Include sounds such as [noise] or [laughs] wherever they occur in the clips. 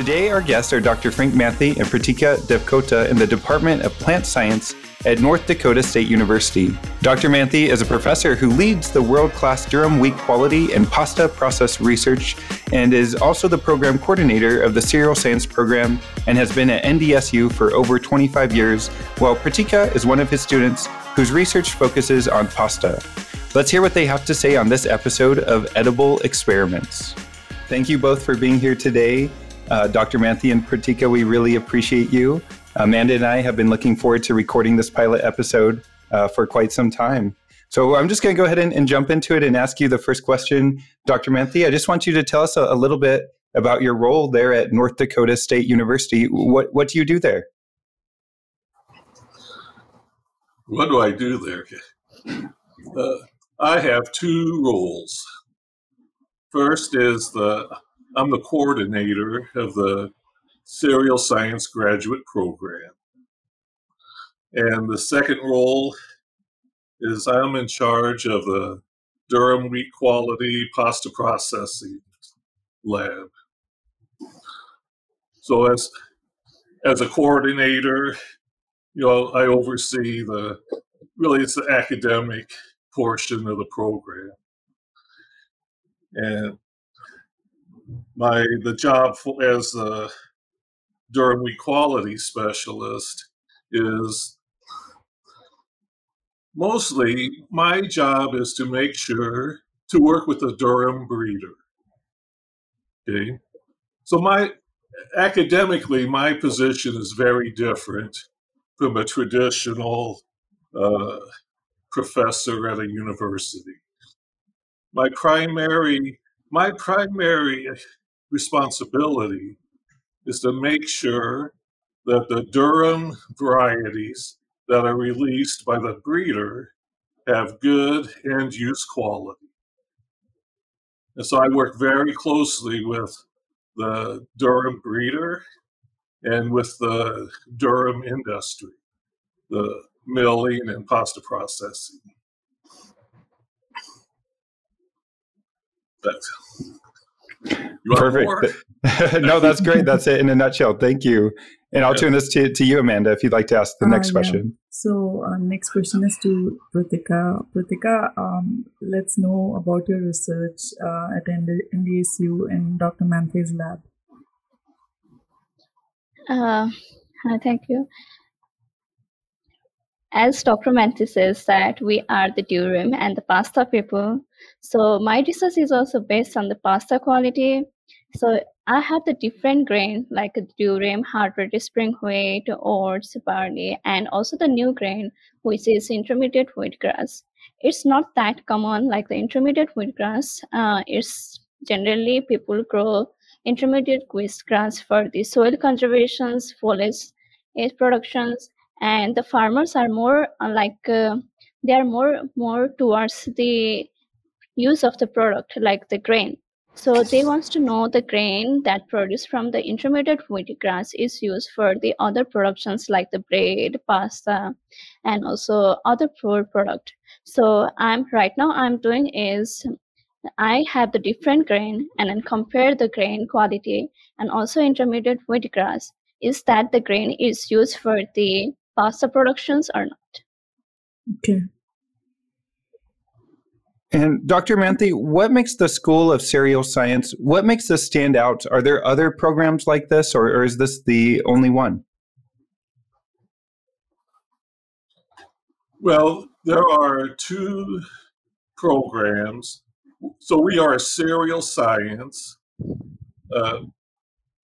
Today, our guests are Dr. Frank Manthey and Pritika Devkota in the Department of Plant Science at North Dakota State University. Dr. Manthey is a professor who leads the world class durum wheat quality and pasta process research and is also the program coordinator of the Cereal Science program and has been at NDSU for over 25 years, while Pritika is one of his students whose research focuses on pasta. Let's hear what they have to say on this episode of Edible Experiments. Thank you both for being here today. Uh, Dr. Manthey and Pritika, we really appreciate you. Amanda and I have been looking forward to recording this pilot episode uh, for quite some time. So I'm just going to go ahead and, and, jump into it and ask you the first question, Dr. Manthey. I just want you to tell us a, a, little bit about your role there at North Dakota State University. What what do you do there? What do I do there? Uh, I have two roles. First is the I'm the coordinator of the Cereal Science Graduate Program. And the second role is I'm in charge of the Durum wheat quality pasta processing lab. So as as a coordinator, you know, I oversee the really it's the academic portion of the program. And my the job for, as a Durum wheat quality specialist is mostly my job is to make sure to work with the Durum breeder. Okay, so my academically my position is very different from a traditional uh, professor at a university. My primary my primary responsibility is to make sure that the Durum varieties that are released by the breeder have good end use quality. And so I work very closely with the Durum breeder and with the Durum industry, the milling and pasta processing. Perfect. [laughs] no, that's great. That's it in a nutshell. Thank you. And I'll yeah. turn this to, to you, Amanda, if you'd like to ask the uh, next yeah. question. So, uh, next question is to Pritika. Pritika, um, let's know about your research uh, at NDSU in Dr. Manthey's lab. Uh, thank you as Dr. Manthey says that we are the durum and the pasta people. So my research is also based on the pasta quality. So I have the different grain like durum, hard red spring wheat, oats, barley, and also the new grain which is intermediate wheatgrass. It's not that common like the intermediate wheatgrass. Uh, it's generally people grow intermediate wheatgrass for the soil conservations, foliage productions, and the farmers are more uh, like uh, they are more more towards the use of the product like the grain. So they wants to know the grain that produced from the intermediate wheatgrass is used for the other productions like the bread pasta and also other food product. So i'm right now i'm doing is i have the different grain and then compare the grain quality and also intermediate wheatgrass is that the grain is used for the pasta productions or not. Okay. And Dr. Manthey, what makes the School of Cereal Science, what makes this stand out? Are there other programs like this, or, or is this the only one? Well, there are two programs. So we are a cereal science, uh,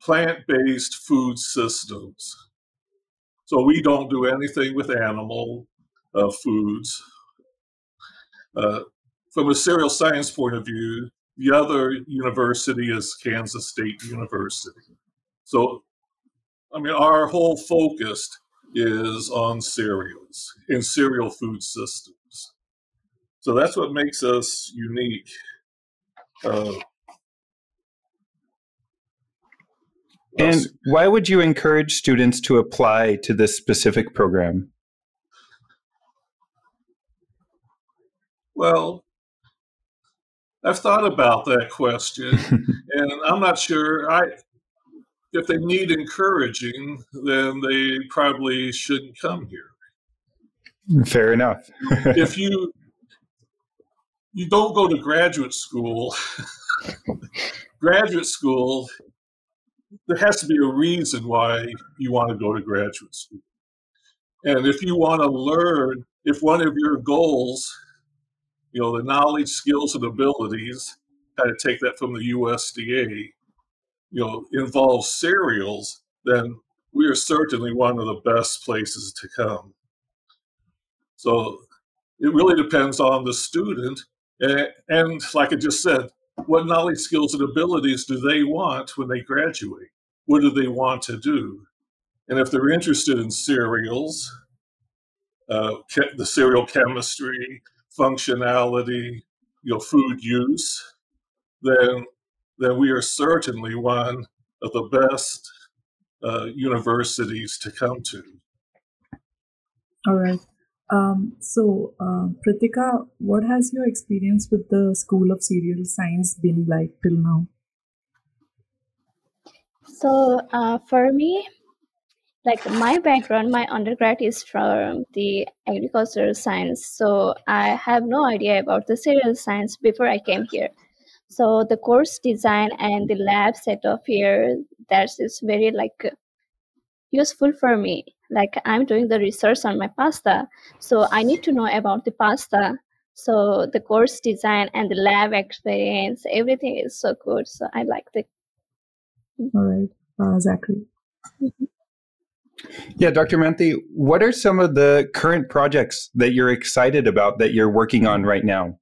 plant based food systems. So we don't do anything with animal uh, foods. Uh, from a cereal science point of view, the other university is Kansas State University. So, I mean, our whole focus is on cereals and cereal food systems. So that's what makes us unique. Uh, And why would you encourage students to apply to this specific program? Well, I've thought about that question, [laughs] and I'm not sure. I if they need encouraging, then they probably shouldn't come here. Fair enough. [laughs] if you you don't go to graduate school, [laughs] graduate school, there has to be a reason why you want to go to graduate school. And if you want to learn, if one of your goals, you know, the knowledge, skills, and abilities, how to take that from the USDA, you know, involves cereals, then we are certainly one of the best places to come. So it really depends on the student. And, and like I just said, what knowledge, skills, and abilities do they want when they graduate? What do they want to do? And if they're interested in cereals, uh, the cereal chemistry, functionality, you know, food use, then then we are certainly one of the best uh, universities to come to. All right. Um, so, uh, Pritika, what has your experience with the School of Cereal Science been like till now? So, uh, for me, like my background, my undergrad is from the agricultural science. So, I have no idea about the cereal science before I came here. So, the course design and the lab setup here, that is very like useful for me like i'm doing the research on my pasta. So i need to know about the pasta. So the course design and the lab experience everything is so good. So i like it all right. Uh, zachary mm-hmm. yeah dr manthey what are some of the current projects that you're excited about that you're working on right now?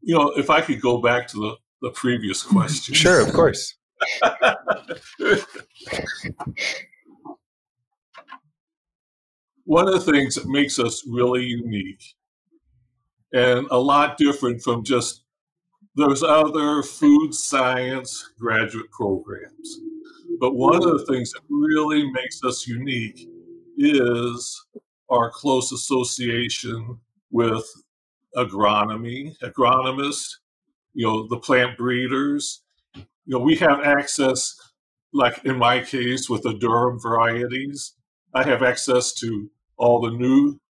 You know if i could go back to the, the previous question. Sure of course One of the things that makes us really unique and a lot different from just those other food science graduate programs. But one of the things that really makes us unique is our close association with agronomy, agronomists, you know, the plant breeders, you know, we have access, like in my case with the Durum varieties, I have access to all the new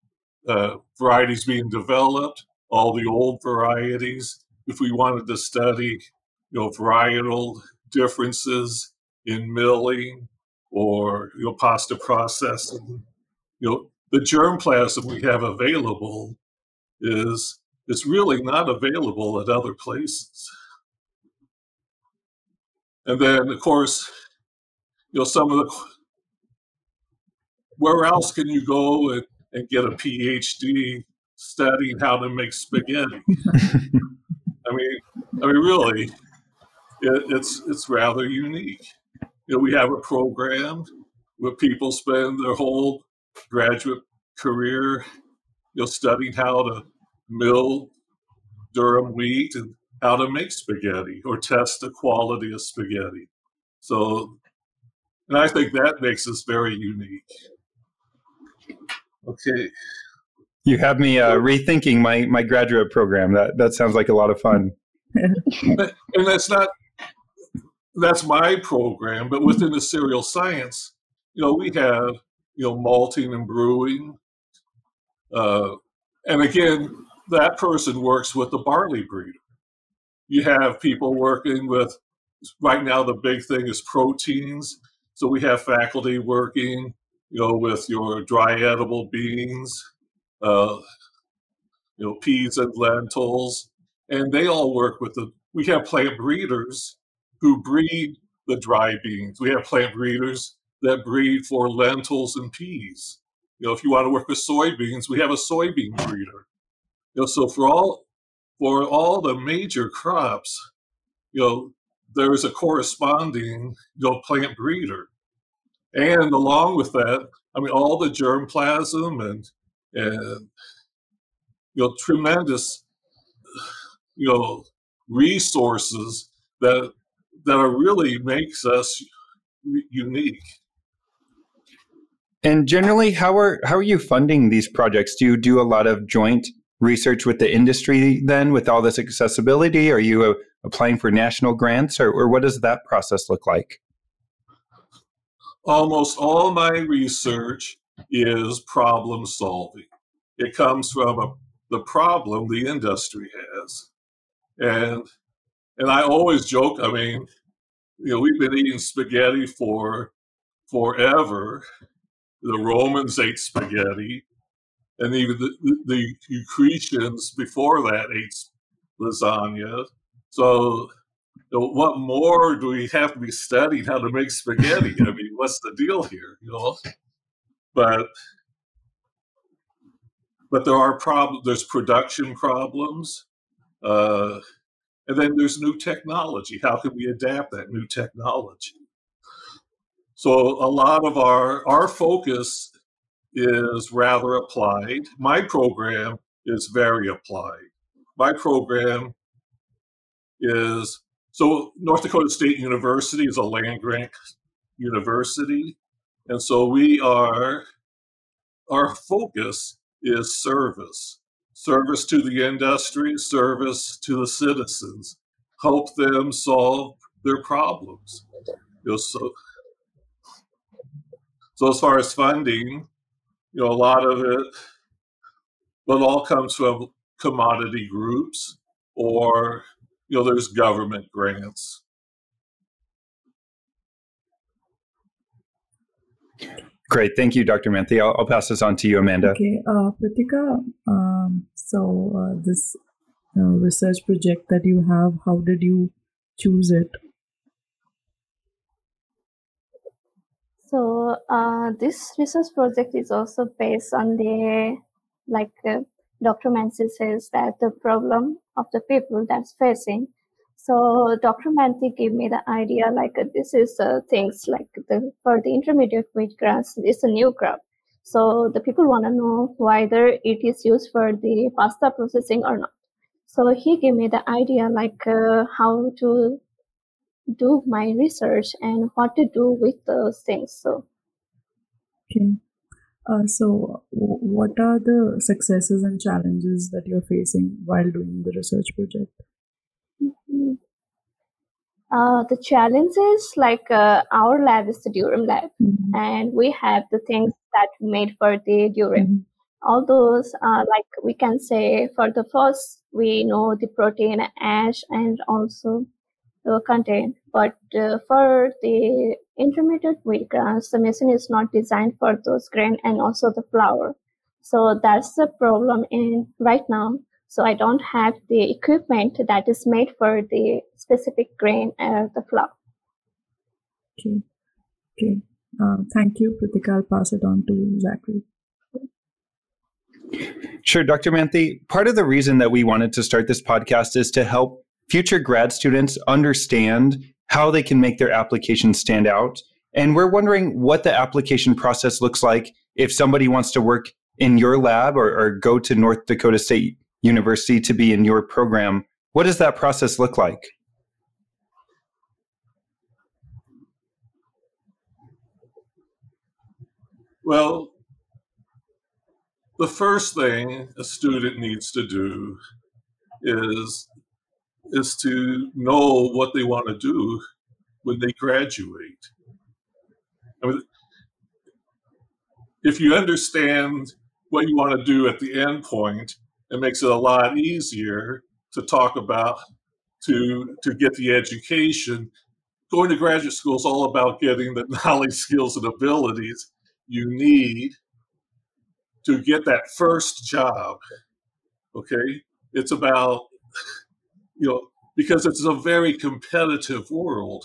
uh, varieties being developed, all the old varieties. If we wanted to study, you know, varietal differences in milling or you know pasta processing, you know, the germplasm we have available is is really not available at other places. And then, of course, you know, some of the where else can you go and, and get a PhD studying how to make spaghetti? [laughs] I mean, I mean, really, it, it's it's rather unique. You know, we have a program where people spend their whole graduate career, you know, studying how to mill durum wheat and how to make spaghetti or test the quality of spaghetti. So, and I think that makes us very unique. Okay. You have me uh, rethinking my, my graduate program. That that sounds like a lot of fun. [laughs] and that's not that's my program, but within the cereal science, you know, we have you know malting and brewing, uh, and again, that person works with the barley breeder you have people working with right now the big thing is proteins. So we have faculty working you know with your dry edible beans uh, you know peas and lentils. And they all work with the we have plant breeders who breed the dry beans. We have plant breeders that breed for lentils and peas. You know if you want to work with soybeans we have a soybean breeder. You know so for all for all the major crops, you know, there's a corresponding, you know, plant breeder. And along with that, I mean, all the germplasm and, and, you know, tremendous, you know, resources that, that are really makes us unique. And generally, how are how are you funding these projects? Do you do a lot of joint research with the industry then with all this accessibility? Are you a, applying for national grants, or, or what does that process look like? Almost all my research is problem solving. It comes from a, the problem the industry has. And and I always joke, I mean, you know, we've been eating spaghetti for forever. The Romans ate spaghetti, and even the, the, Eucretians before that ate lasagna. So, what more do we have to be studying how to make spaghetti? I mean, what's the deal here? You know, but but there are problems. There's production problems, uh, and then there's new technology. How can we adapt that new technology? So a lot of our our focus is rather applied. My program is very applied. My program is so North Dakota State University is a land grant university, and so we are our focus is service, service to the industry, service to the citizens, help them solve their problems. You know, so, so as far as funding, you know, a lot of it, but it all comes from commodity groups or, you know, there's government grants. Great. Thank you, Dr. Manthey. I'll, I'll pass this on to you, Amanda. Okay. Uh, Pritika, um, so uh, this uh, research project that you have, how did you choose it? So uh, this research project is also based on the, like uh, Dr. Manthey says, that the problem of the people that's facing. So Dr. Manthey gave me the idea, like uh, this is uh, things like the for the intermediate wheat grass, it's a new crop. So the people want to know whether it is used for the pasta processing or not. So he gave me the idea, like uh, how to do my research and what to do with those things. So, Okay. Uh, so, w- what are the successes and challenges that you're facing while doing the research project? mhm. uh, the challenges like uh, our lab is the Durum lab, Mhm. and we have the things that we made for the Durum. Mhm. All those, uh, like we can say, for the first, we know the protein, ash, and also content. But uh, for the intermediate wheat grains, the machine is not designed for those grain and also the flour. So that's the problem in right now. So I don't have the equipment that is made for the specific grain and the flour. Okay. Okay. Uh, thank you, Pritika. I'll pass it on to Zachary. Sure, Dr. Manthey. Part of the reason that we wanted to start this podcast is to help future grad students understand how they can make their application stand out. And we're wondering what the application process looks like if somebody wants to work in your lab or, or go to North Dakota State University to be in your program. What does that process look like? Well, the first thing a student needs to do is is to know what they want to do when they graduate. I mean, if you understand what you want to do at the end point, it makes it a lot easier to talk about to to get the education. Going to graduate school is all about getting the [laughs] knowledge, skills, and abilities you need to get that first job. Okay, it's about you know because it's a very competitive world.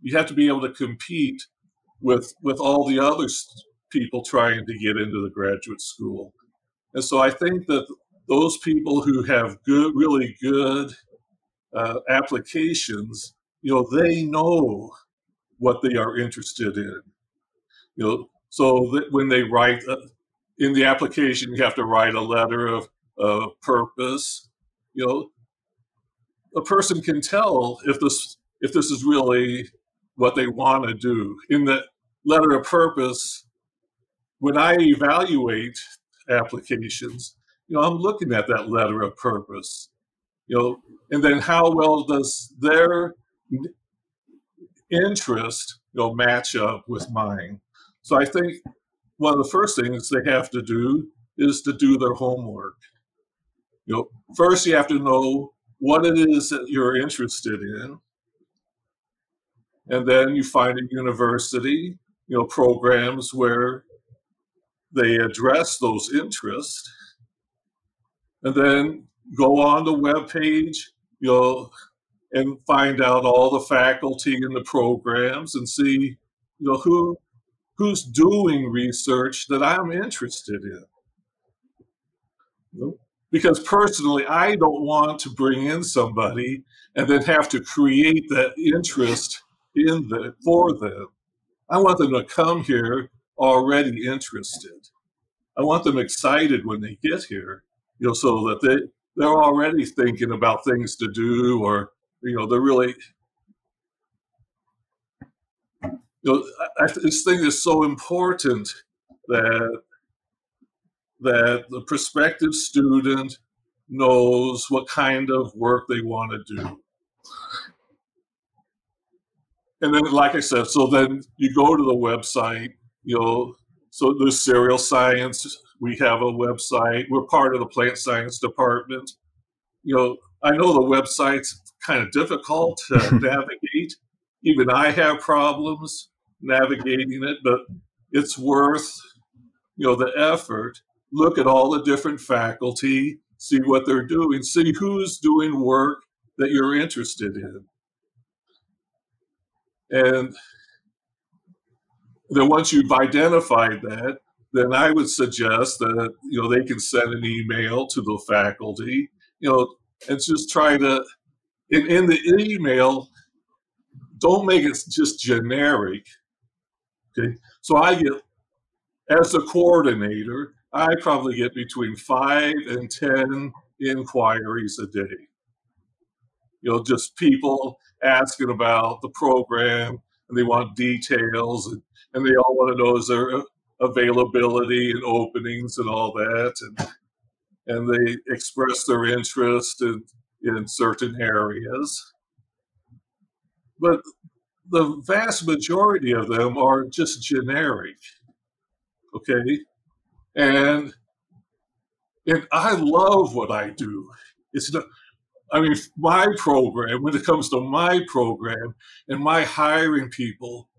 You have to be able to compete with with all the other people trying to get into the graduate school. And so I think that those people who have good, really good uh, applications, you know, they know what they are interested in. You know, so that when they write uh, in the application, you have to write a letter of, of purpose. You know, a person can tell if this if this is really what they want to do. In the letter of purpose, when I evaluate applications, you know, I'm looking at that letter of purpose. you know, and then how well does their interest, you know, match up with mine? So I think one of the first things they have to do is to do their homework. You know, first you have to know what it is that you're interested in. And then you find a university, you know, programs where they address those interests. And then go on the web page, you know, and find out all the faculty in the programs and see, you know, who who's doing research that I'm interested in. Because personally, I don't want to bring in somebody and then have to create that interest in the for them. I want them to come here already interested. I want them excited when they get here, you know, so that they they're already thinking about things to do or you know they're really you know I, this thing is so important that that the prospective student knows what kind of work they want to do. And then like i said so then you go to the website you know so there's cereal science we have a website we're part of the plant science department. You know i know the website's kind of difficult to [laughs] navigate. Even i have problems navigating it but it's worth you know the effort look at all the different faculty see what they're doing see who's doing work that you're interested in and then once you've identified that, then I would suggest that you know they can send an email to the faculty, you know, and just try to in, in the email, don't make it just generic. Okay. So I get as a coordinator, I probably get between five and ten inquiries a day. You know, just people asking about the program and they want details and, and they all want to know is there availability and openings and all that and and they express their interest in, in certain areas but the vast majority of them are just generic okay and and i love what i do it's not I mean, my program, when it comes to my program and my hiring people,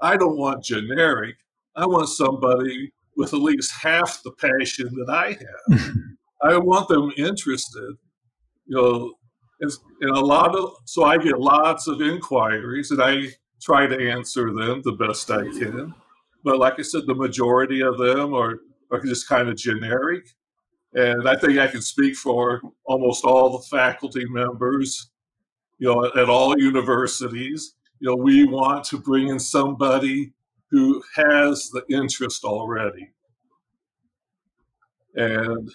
I don't want generic. I want somebody with at least half the passion that I have. [laughs] I want them interested, you know, in a lot of, so I get lots of inquiries and I try to answer them the best I can. But like I said, the majority of them are, are just kind of generic. And I think I can speak for almost all the faculty members, you know, at all universities. You know, we want to bring in somebody who has the interest already. And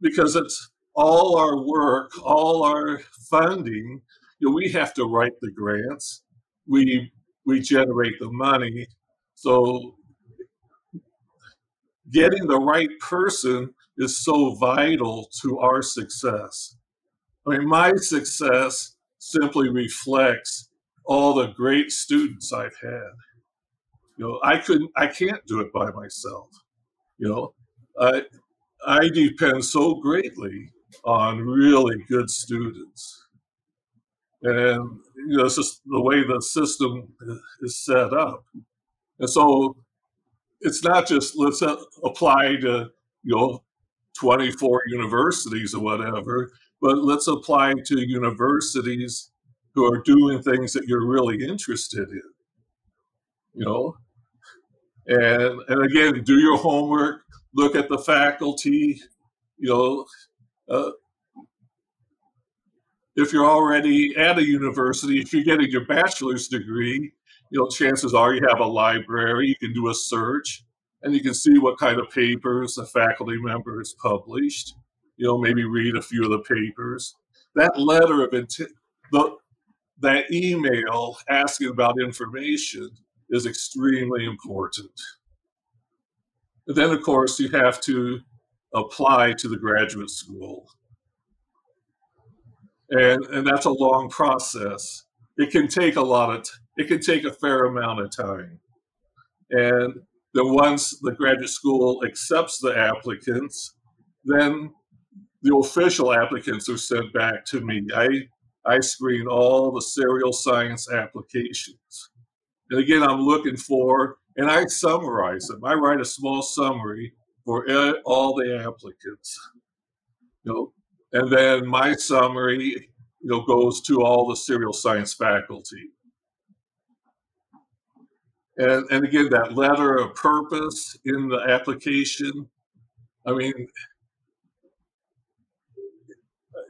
because it's all our work, all our funding, you know, we have to write the grants. We we generate the money. So getting the right person is so vital to our success. I mean, my success simply reflects all the great students I've had. You know, I couldn't, I can't do it by myself. You know, I, I depend so greatly on really good students. And, you know, it's just the way the system is set up. And so it's not just let's apply to you know 24 universities or whatever but let's apply to universities who are doing things that you're really interested in you know? And and again do your homework look at the faculty you know uh, if you're already at a university if you're getting your bachelor's degree you know, chances are you have a library, you can do a search, and you can see what kind of papers the faculty member has published. You know, maybe read a few of the papers. That letter of intent, the, that email asking about information is extremely important. And then, of course, you have to apply to the graduate school. and and that's a long process. It can take a lot of. It can take a fair amount of time, and then once the graduate school accepts the applicants, then the official applicants are sent back to me. I I screen all the cereal science applications. And again, I'm looking for, and I summarize them. I write a small summary for all the applicants. You know, and then my summary, you know, goes to all the cereal science faculty. And, and again, that letter of purpose in the application, I mean,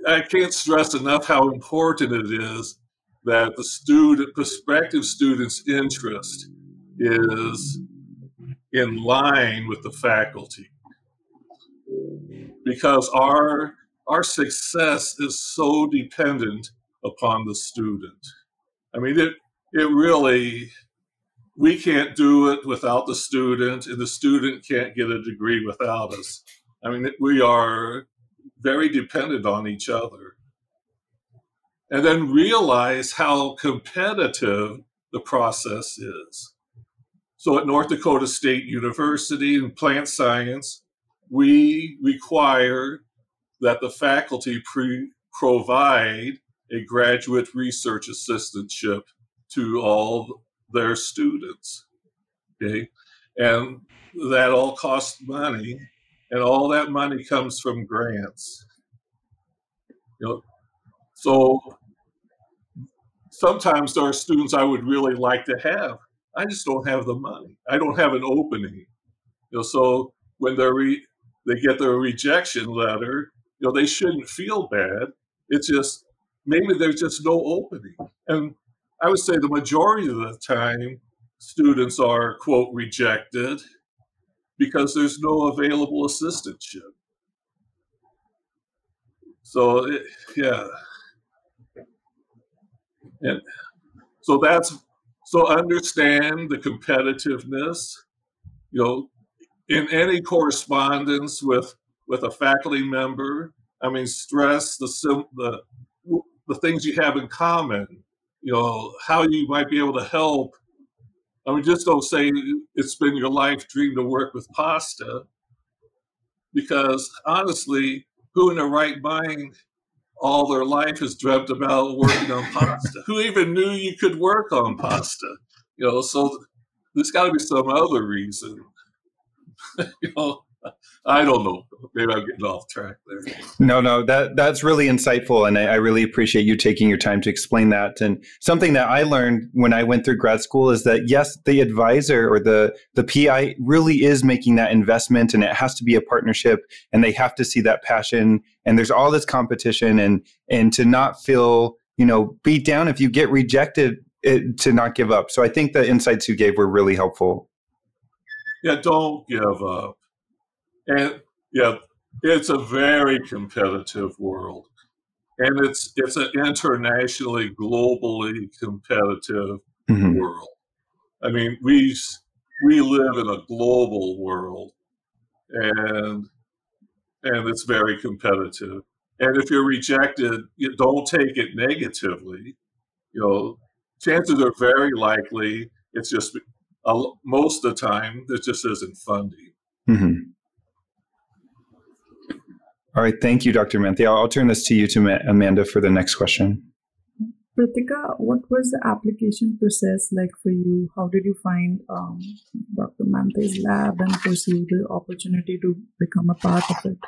I can't stress enough how important it is that the student, prospective student's interest is in line with the faculty. Because our, our success is so dependent upon the student. I mean, it, it really, we can't do it without the student, and the student can't get a degree without us. I mean, we are very dependent on each other. And then realize how competitive the process is. So at North Dakota State University in plant science, we require that the faculty pre- provide a graduate research assistantship to all their students. Okay. And that all costs money and all that money comes from grants. You know, so sometimes there are students I would really like to have. I just don't have the money. I don't have an opening. You know, so when they re- they get their rejection letter, you know, they shouldn't feel bad. It's just maybe there's just no opening. And I would say the majority of the time, students are quote rejected because there's no available assistantship. So it, yeah, and so that's so understand the competitiveness. You know, in any correspondence with with a faculty member, I mean, stress the the the things you have in common. You know, how you might be able to help I mean, just don't say it's been your life dream to work with pasta, because honestly, who in their right mind all their life has dreamt about working on pasta? who even knew you could work on pasta? You know, so there's got to be some other reason. [laughs] you know, [laughs] I don't know. Maybe I'm getting off track there. No, no, that that's really insightful, and I, I, really appreciate you taking your time to explain that. And something that I learned when I went through grad school is that yes, the advisor or the the PI really is making that investment, and it has to be a partnership, and they have to see that passion. And there's all this competition, and and to not feel you know beat down if you get rejected, it, to not give up. So I think the insights you gave were really helpful. Yeah, don't give up and yeah, it's a very competitive world, and it's it's an internationally, globally competitive mm-hmm. world. I mean, we we live in a global world, and and it's very competitive. And if you're rejected, you don't take it negatively. You know, chances are very likely it's just most of the time there just isn't funding. Mm-hmm. All right, thank you, Dr. Manthey. I'll, I'll turn this to you, to Amanda, for the next question. Pritika, what was the application process like for you? How did you find um, Dr. Manthey's lab and pursue the opportunity to become a part of it?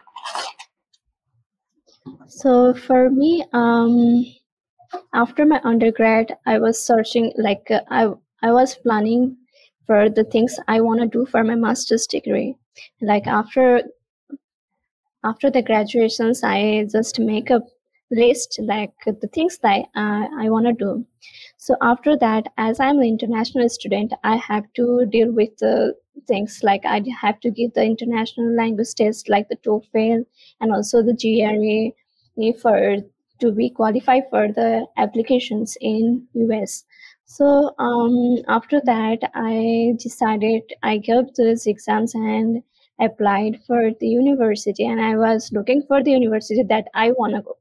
So for me, um, after my undergrad, I was searching like uh, I I was planning for the things I want to do for my master's degree. Like after after the graduations i just make a list like the things that uh, i want to do. So after that as i'm an international student i have to deal with the things like i have to give the international language test like the toefl and also the gre for to be qualified for the applications in us so um, after that i decided i gave those exams and applied for the university and I was looking for the university that I want to go.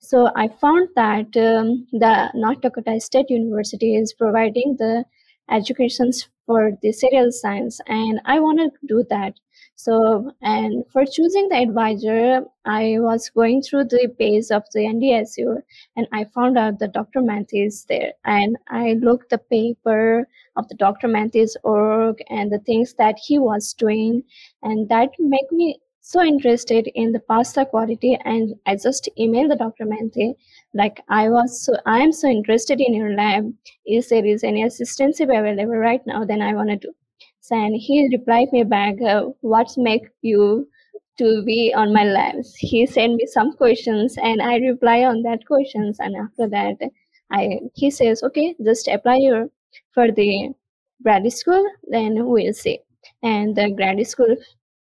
So I found that um, the North Dakota State University is providing the educations for the cereal science, and I want to do that. So, and for choosing the advisor, I was going through the page of the NDSU, and I found out that Dr. Manthey is there, and I looked the paper of the Dr. Manthey's org and the things that he was doing, and that made me so interested in the pasta quality and i just emailed the dr Manthey, like i was so i am so interested in your lab. If there is any assistance available right now? Then i want to do. So and he replied me back uh, what make you to be on my labs? He sent me some questions and i reply on that questions. And after that i he says okay just apply your for the grad school then we'll see. And the grad school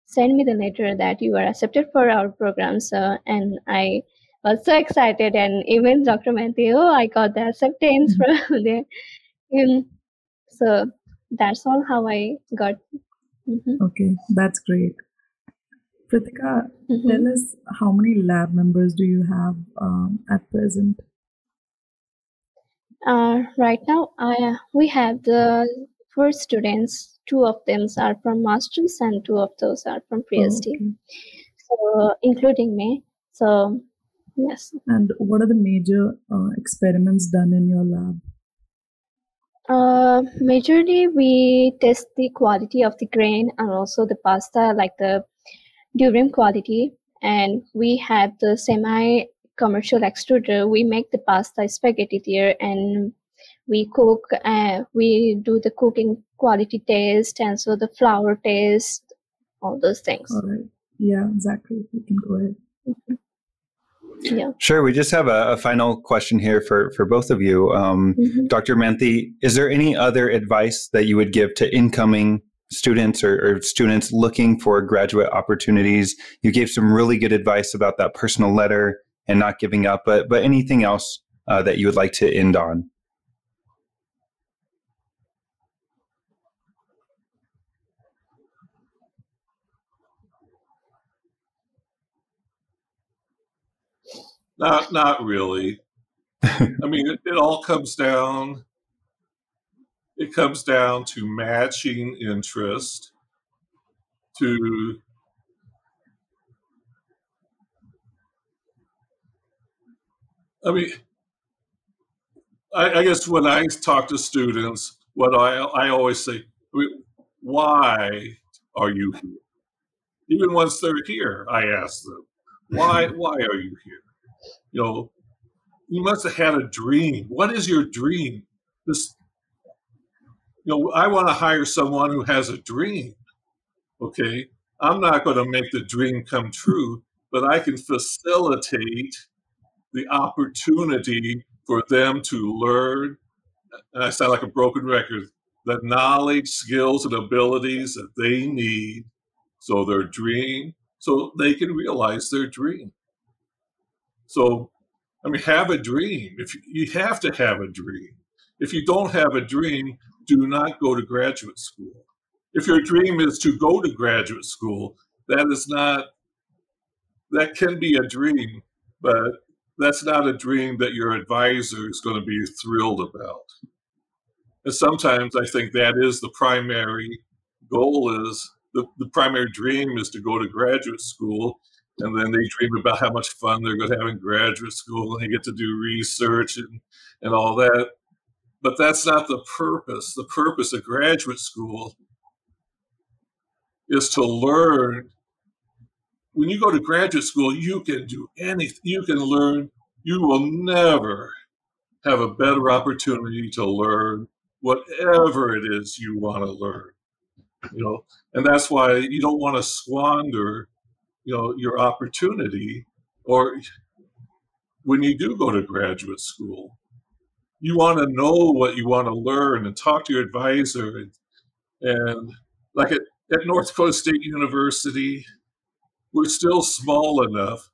send me the letter that you are accepted for our program. So, and I was so excited, and even Dr. Manthey, oh, I got the acceptance mm-hmm. from [laughs] there. And so that's all how I got. Mm-hmm. Okay, that's great. Pritika, mm-hmm. tell us how many lab members do you have um, at present? Uh, right now, I we have the four students two of them are from masters and two of those are from PhD. Oh, okay. So including me. So yes. And what are the major uh, experiments done in your lab? Uh, majorly, we test the quality of the grain and also the pasta, like the durum quality. And we have the semi commercial extruder. We make the pasta spaghetti there and we cook uh, we do the cooking quality taste and so the flour taste all those things all right yeah exactly you can go ahead mm-hmm. Yeah. Sure. We just have a, a, final question here for, for both of you. Um, mm-hmm. Dr. Manthey, is there any other advice that you would give to incoming students or, or, students looking for graduate opportunities? You gave some really good advice about that personal letter and not giving up, but, but anything else uh, that you would like to end on? Not not really. [laughs] I mean, it, it all comes down. It comes down to matching interest, to I mean, I, I, guess when I talk to students, what I I always say, I mean, why are you here? Even once they're here, I ask them, why [laughs] why are you here? You know, you must have had a dream. What is your dream? This, you know, I want to hire someone who has a dream. Okay, I'm not going to make the dream come true, but I can facilitate the opportunity for them to learn. And I sound like a broken record. The knowledge, skills, and abilities that they need, so their dream, so they can realize their dream. So, I mean, have a dream. If you, have to have a dream. If you don't have a dream, do not go to graduate school. If your dream is to go to graduate school, that is not that can be a dream, but that's not a dream that your advisor is going to be thrilled about. And sometimes I think that is the primary goal is the, the primary dream is to go to graduate school and then they dream about how much fun they're going to have in graduate school and they get to do research and, and all that. But that's not the purpose. The purpose of graduate school is to learn. When you go to graduate school, you can do anything, you can learn. You will never have a better opportunity to learn whatever it is you want to learn. You know, and that's why you don't want to squander you know your opportunity or when you do go to graduate school you want to know what you want to learn and talk to your advisor and, and like at, at north dakota state university we're still small enough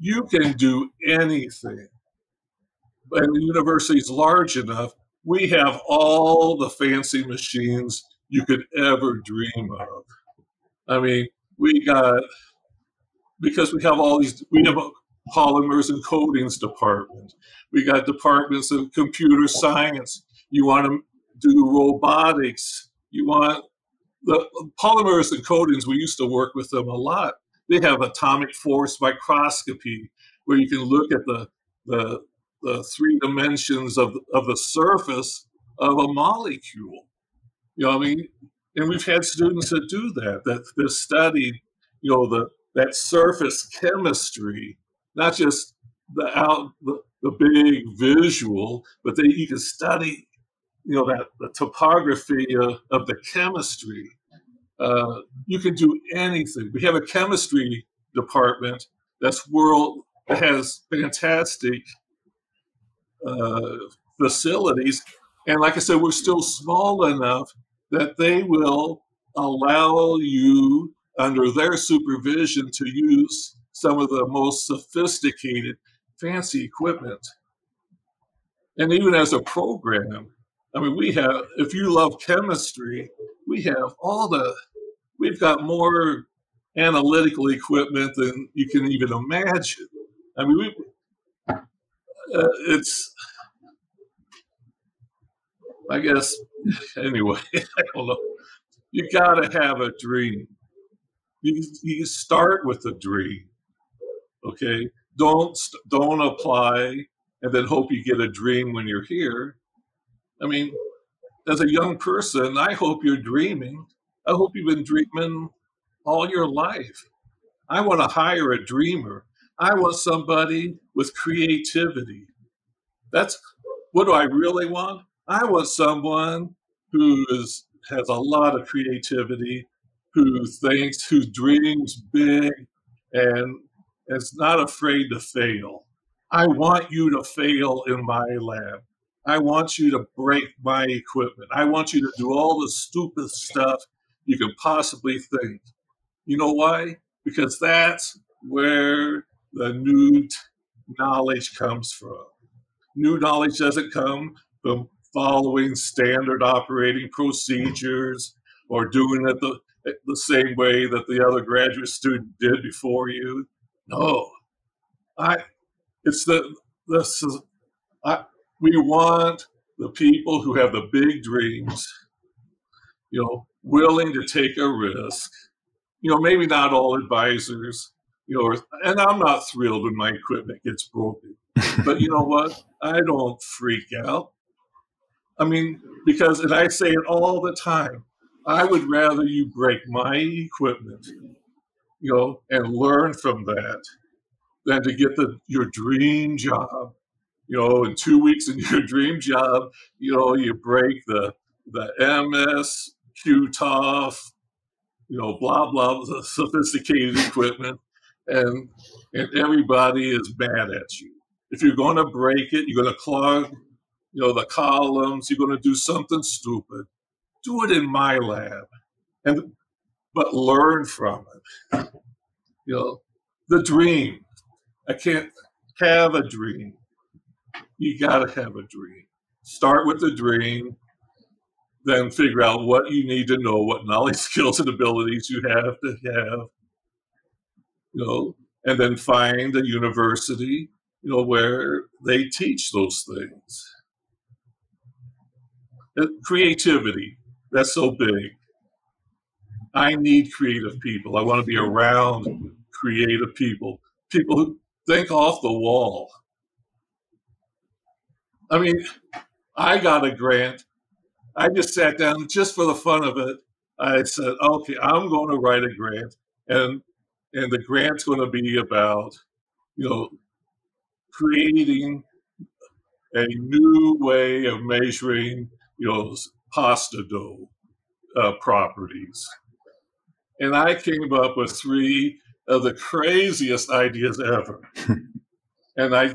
you can do anything. And the university is large enough we have all the fancy machines you could ever dream of. I mean we got because we have all these we have polymers and coatings department. We got departments of computer science. You want to do robotics. You want the polymers and coatings. We used to work with them a lot. They have atomic force microscopy where you can look at the the, the three dimensions of, of the surface of a molecule. You know, I mean, and we've had students that do that, that, that study, you know, the that surface chemistry, not just the out the, the big visual, but that you can study, you know, that the topography of, of the chemistry. Uh, you can do anything. We have a chemistry department that's world that has fantastic uh, facilities, and like I said, we're still small enough that they will allow you under their supervision to use some of the most sophisticated, fancy equipment. And even as a program, I mean, we have, if you love chemistry, we have all the, we've got more analytical equipment than you can even imagine. I mean, we, uh, it's, I guess, [laughs] anyway, [laughs] I don't know. You got to have a dream. You, you start with a dream, okay? Don't don't apply and then hope you get a dream when you're here. I mean, as a young person, I hope you're dreaming. I hope you've been dreaming all your life. I want to hire a dreamer. I want somebody with creativity. That's what do I really want? I want someone who is has a lot of creativity, who thinks, who dreams big, and is not afraid to fail. I want you to fail in my lab. I want you to break my equipment. I want you to do all the stupid stuff you can possibly think. You know why? Because that's where the new knowledge comes from. New knowledge doesn't come from following standard operating procedures or doing it the, the same way that the other graduate student did before you. No, I. It's the this is I. We want the people who have the big dreams, you know, willing to take a risk. You know, maybe not all advisors, you know, and I'm not thrilled when my equipment gets broken. [laughs] But you know what? I don't freak out. I mean, because, and I say it all the time, I would rather you break my equipment, you know, and learn from that than to get the your dream job. You know, in two weeks in [laughs] your dream job, you know, you break the the MS, you know, blah blah, the sophisticated equipment, and and everybody is mad at you. If you're going to break it, you're going to clog you know, the columns, you're going to do something stupid. Do it in my lab, and but learn from it. You know, the dream. I can't have a dream. You got to have a dream. Start with the dream, then figure out what you need to know, what knowledge, [laughs] skills, and abilities you have to have. You know, and then find a university, you know, where they teach those things creativity that's so big. I need creative people. I want to be around creative people people who think off the wall. I mean i got a grant. I just sat down just for the fun of it i said okay i'm going to write a grant and and the grant's going to be about you know creating a new way of measuring you know, pasta dough uh, properties. And I came up with three of the craziest ideas ever. [laughs] and I,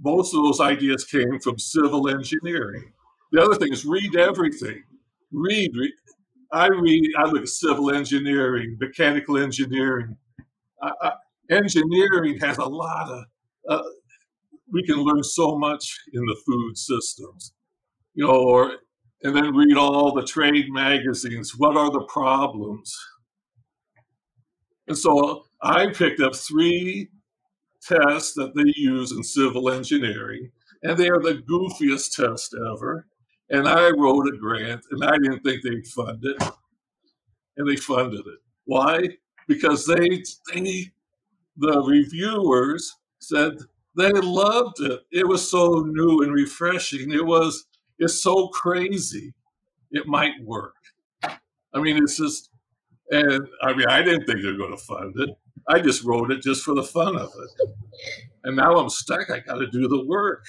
most of those ideas came from civil engineering. The other thing is read everything. Read, read. I read, I look at civil engineering, mechanical engineering. I, I, engineering has a lot of, uh, we can learn so much in the food systems you know, or and then read all the trade magazines. What are the problems? And so I picked up three tests that they use in civil engineering, and they are the goofiest test ever. And I wrote a grant, and I didn't think they'd fund it, and they funded it. Why? Because they, they the reviewers said they loved it. It was so new and refreshing. It was it's so crazy. It might work. I mean, it's just, and I mean, I didn't think they were going to fund it. I just wrote it just for the fun of it. And now I'm stuck. I got to do the work.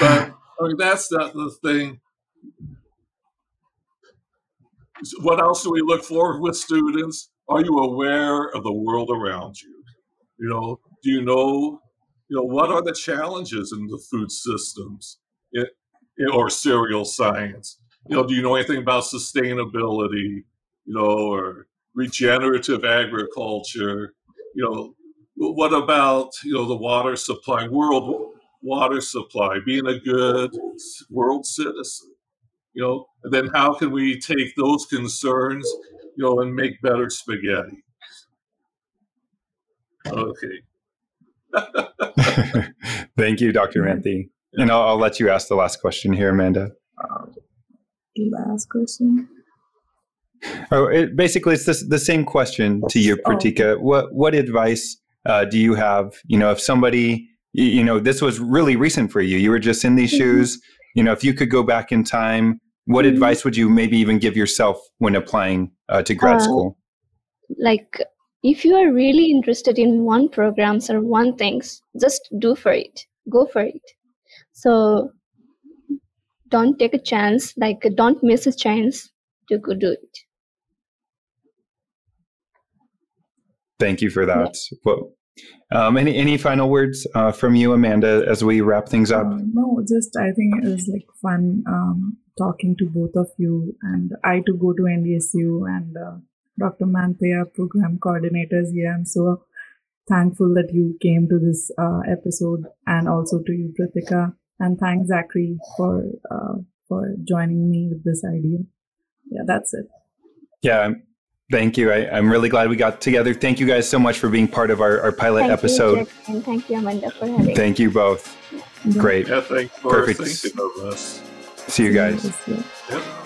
but I mean, that's not the thing. What else do we look for with students? Are you aware of the world around you? You know, do you know, you know, what are the challenges in the food systems it, or cereal science? You know, do you know anything about sustainability? You know, or regenerative agriculture? You know, what about you know the water supply, world water supply, being a good world citizen? You know, and then how can we take those concerns, you know, and make better spaghetti? Okay. [laughs] Thank you, Dr. Manthey. And I'll, I'll, let you ask the last question here, Amanda. Uh, last question. Oh, it, basically, it's this, the same question to you, oh, Pritika. Oh. What what advice uh, do you have? You know, if somebody, you, you, know, this was really recent for you. You were just in these mm-hmm. shoes. You know, if you could go back in time, what mm-hmm. advice would you maybe even give yourself when applying uh, to grad uh, school? Like if you are really interested in one programs or one things just do for it. Go for it. So don't take a chance like don't miss a chance to go do it. Thank you for that yeah. well um, any any final words uh, from you amanda as we wrap things up? Uh, no just i think it was like fun um, talking to both of you and i to go to ndsu and uh, Dr. Manthey, program coordinators here. I'm so thankful that you came to this uh, episode and also to you, Pritika. And thanks, Zachary, for uh, for joining me with this idea. Yeah, that's it. Yeah, thank you. I, am really glad we got together. Thank you guys so much for being part of our, our pilot thank episode. You, and thank you, Amanda, for having Thank you both. Yeah. Great. Yeah, thanks for Perfect. thinking of us. See you guys. Yep.